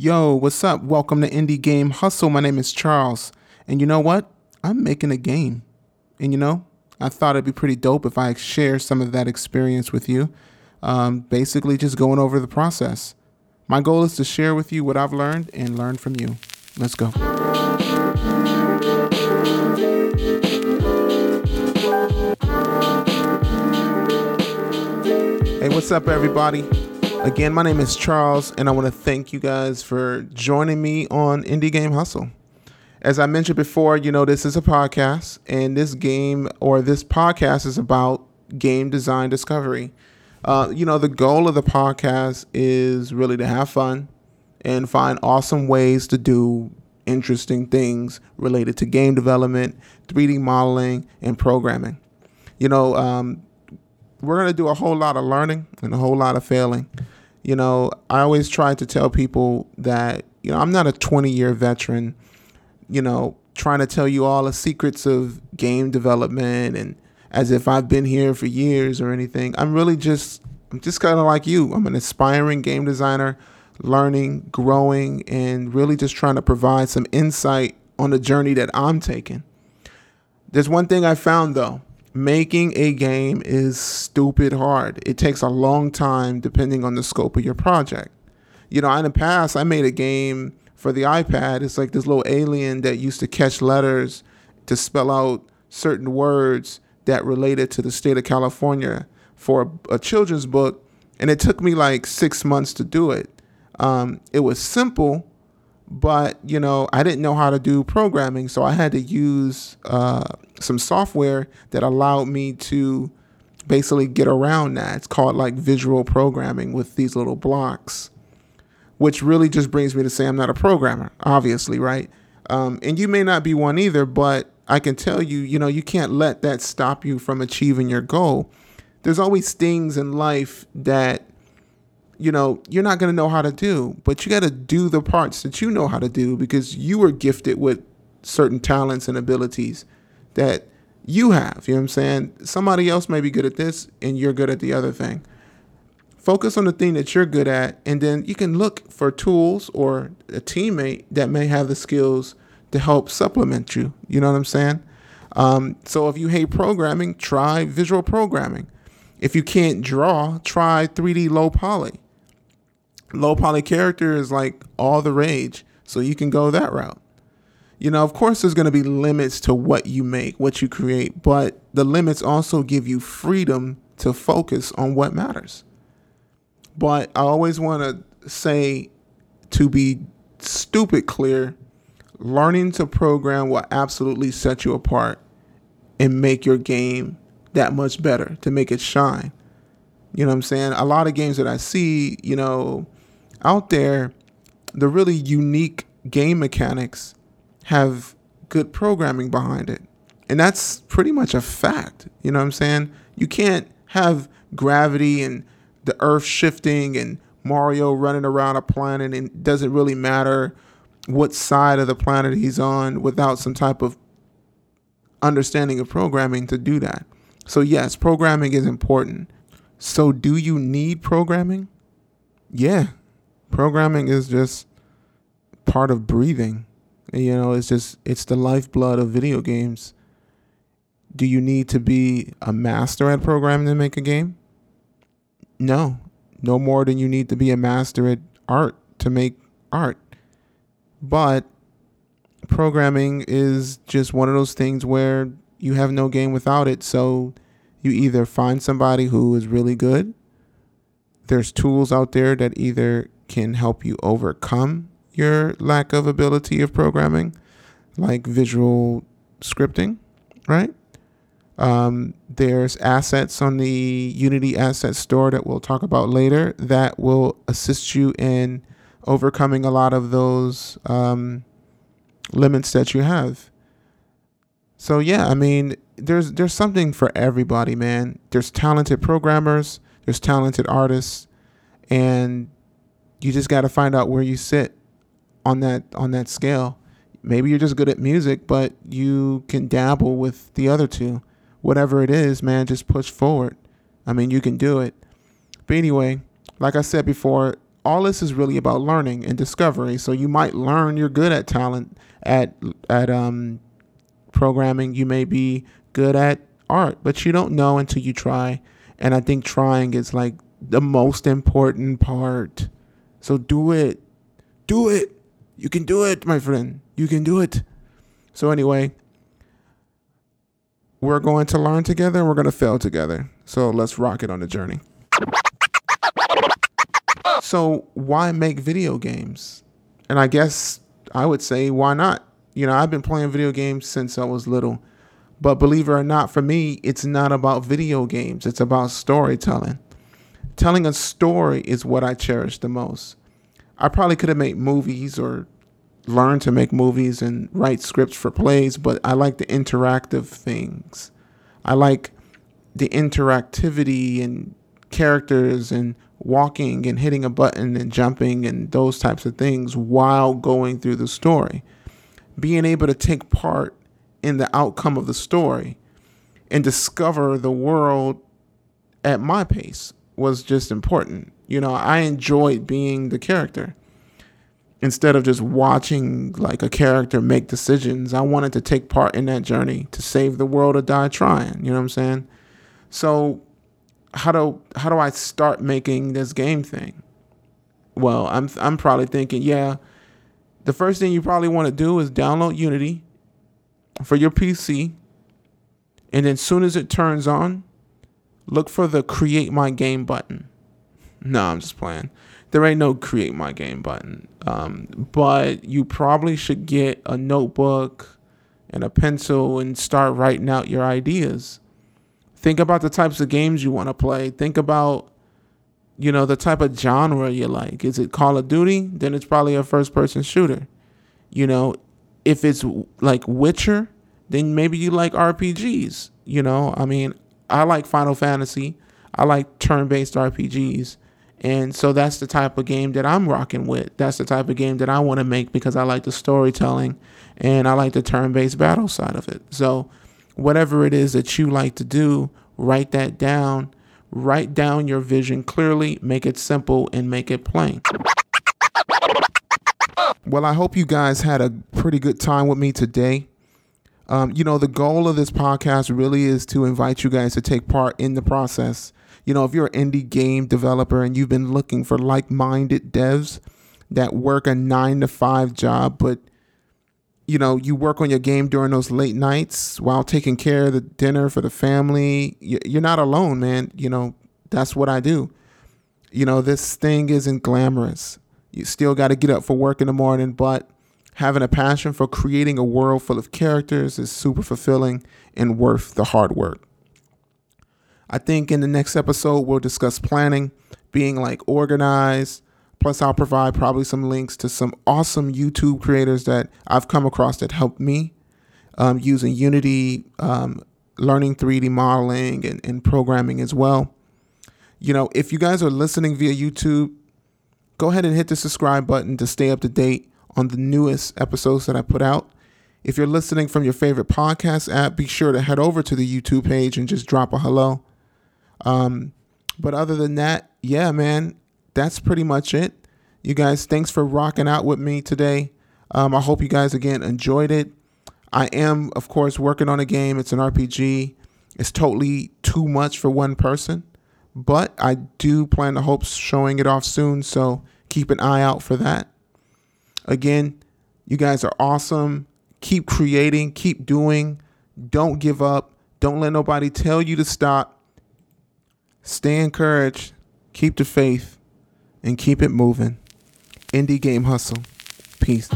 Yo, what's up? Welcome to Indie Game Hustle. My name is Charles. And you know what? I'm making a game. And you know, I thought it'd be pretty dope if I share some of that experience with you. Um, basically, just going over the process. My goal is to share with you what I've learned and learn from you. Let's go. Hey, what's up, everybody? Again, my name is Charles, and I want to thank you guys for joining me on Indie Game Hustle. As I mentioned before, you know, this is a podcast, and this game or this podcast is about game design discovery. Uh, you know, the goal of the podcast is really to have fun and find awesome ways to do interesting things related to game development, 3D modeling, and programming. You know, um, we're going to do a whole lot of learning and a whole lot of failing. You know, I always try to tell people that, you know, I'm not a 20 year veteran, you know, trying to tell you all the secrets of game development and as if I've been here for years or anything. I'm really just, I'm just kind of like you. I'm an aspiring game designer, learning, growing, and really just trying to provide some insight on the journey that I'm taking. There's one thing I found though making a game is stupid hard. It takes a long time depending on the scope of your project. You know, in the past, I made a game for the iPad. It's like this little alien that used to catch letters to spell out certain words that related to the state of California for a, children's book. And it took me like six months to do it. Um, it was simple, but you know i didn't know how to do programming so i had to use uh, some software that allowed me to basically get around that. It's called like visual programming with these little blocks which really just brings me to say i'm not a programmer obviously right? Um, and you may not be one either but i can tell you you know you can't let that stop you from achieving your goal. There's always things in life that you know, you're not going to know how to do, but you got to do the parts that you know how to do because you were gifted with certain talents and abilities that you have. You know what I'm saying? Somebody else may be good at this and you're good at the other thing. Focus on the thing that you're good at, and then you can look for tools or a teammate that may have the skills to help supplement you. You know what I'm saying? Um, so if you hate programming, try visual programming. If you can't draw, try 3D low poly low poly character is like all the rage. So you can go that route. You know, of course, there's going to be limits to what you make, what you create, but the limits also give you freedom to focus on what matters. But I always want to say to be stupid clear, learning to program will absolutely set you apart and make your game that much better to make it shine. You know what I'm saying? A lot of games that I see, you know, out there, the really unique game mechanics have good programming behind it. And that's pretty much a fact. You know what I'm saying? You can't have gravity and the earth shifting and Mario running around a planet and it doesn't really matter what side of the planet he's on without some type of understanding of programming to do that. So, yes, programming is important. So, do you need programming? Yeah, programming is just part of breathing. You know, it's just it's the lifeblood of video games. Do you need to be a master at programming to make a game? No. No more than you need to be a master at art to make art. But programming is just one of those things where you have no game without it. So you either find somebody who is really good. There's tools out there that either can help you overcome your lack of ability of programming, like visual scripting, right? Um, there's assets on the Unity Asset Store that we'll talk about later that will assist you in overcoming a lot of those um, limits that you have. So yeah, I mean, there's there's something for everybody, man. There's talented programmers, there's talented artists, and you just got to find out where you sit on that on that scale. Maybe you're just good at music, but you can dabble with the other two. Whatever it is, man, just push forward. I mean, you can do it. But anyway, like I said before, all this is really about learning and discovery. So you might learn you're good at talent at at um, programming. You may be good at art, but you don't know until you try. And I think trying is like the most important part. So do it. Do it. You can do it, my friend. You can do it. So anyway, we're going to learn together and we're going to fail together. So let's rock it on the journey. So why make video games? And I guess I would say why not? You know, I've been playing video games since I was little. But believe it or not, for me, it's not about video games. It's about storytelling. Telling a story is what I cherish the most. I probably could have made movies or learned to make movies and write scripts for plays, but I like the interactive things. I like the interactivity and characters and walking and hitting a button and jumping and those types of things while going through the story. Being able to take part in the outcome of the story and discover the world at my pace was just important. You know, I enjoyed being the character. Instead of just watching like a character make decisions, I wanted to take part in that journey to save the world or die trying. You know what I'm saying? So how do how do I start making this game thing? Well, I'm I'm probably thinking, yeah, the first thing you probably want to do is download Unity for your PC, and then soon as it turns on, look for the create my game button. No, I'm just playing. There ain't no create my game button. Um, but you probably should get a notebook and a pencil and start writing out your ideas. Think about the types of games you want to play. Think about, you know, the type of genre you like. Is it Call of Duty? Then it's probably a first person shooter. You know, if it's like Witcher, then maybe you like RPGs. You know, I mean, I like Final Fantasy. I like turn based RPGs. And so that's the type of game that I'm rocking with. That's the type of game that I want to make because I like the storytelling and I like the turn based battle side of it. So, whatever it is that you like to do, write that down. Write down your vision clearly, make it simple, and make it plain. Well, I hope you guys had a pretty good time with me today. Um, you know, the goal of this podcast really is to invite you guys to take part in the process. You know, if you're an indie game developer and you've been looking for like minded devs that work a nine to five job, but you know, you work on your game during those late nights while taking care of the dinner for the family. You're not alone, man. You know, that's what I do. You know, this thing isn't glamorous. You still got to get up for work in the morning, but having a passion for creating a world full of characters is super fulfilling and worth the hard work. I think in the next episode, we'll discuss planning, being like organized. Plus, I'll provide probably some links to some awesome YouTube creators that I've come across that helped me um, using Unity, um, learning 3D modeling, and, and programming as well. You know, if you guys are listening via YouTube, go ahead and hit the subscribe button to stay up to date on the newest episodes that I put out. If you're listening from your favorite podcast app, be sure to head over to the YouTube page and just drop a hello. Um, but other than that, yeah, man, that's pretty much it. You guys, thanks for rocking out with me today. Um, I hope you guys again enjoyed it. I am, of course, working on a game. It's an RPG. It's totally too much for one person but I do plan to hope showing it off soon, so keep an eye out for that. Again, you guys are awesome. Keep creating, keep doing. Don't give up. Don't let nobody tell you to stop. Stay encouraged, keep the faith, and keep it moving. Indie Game Hustle. Peace.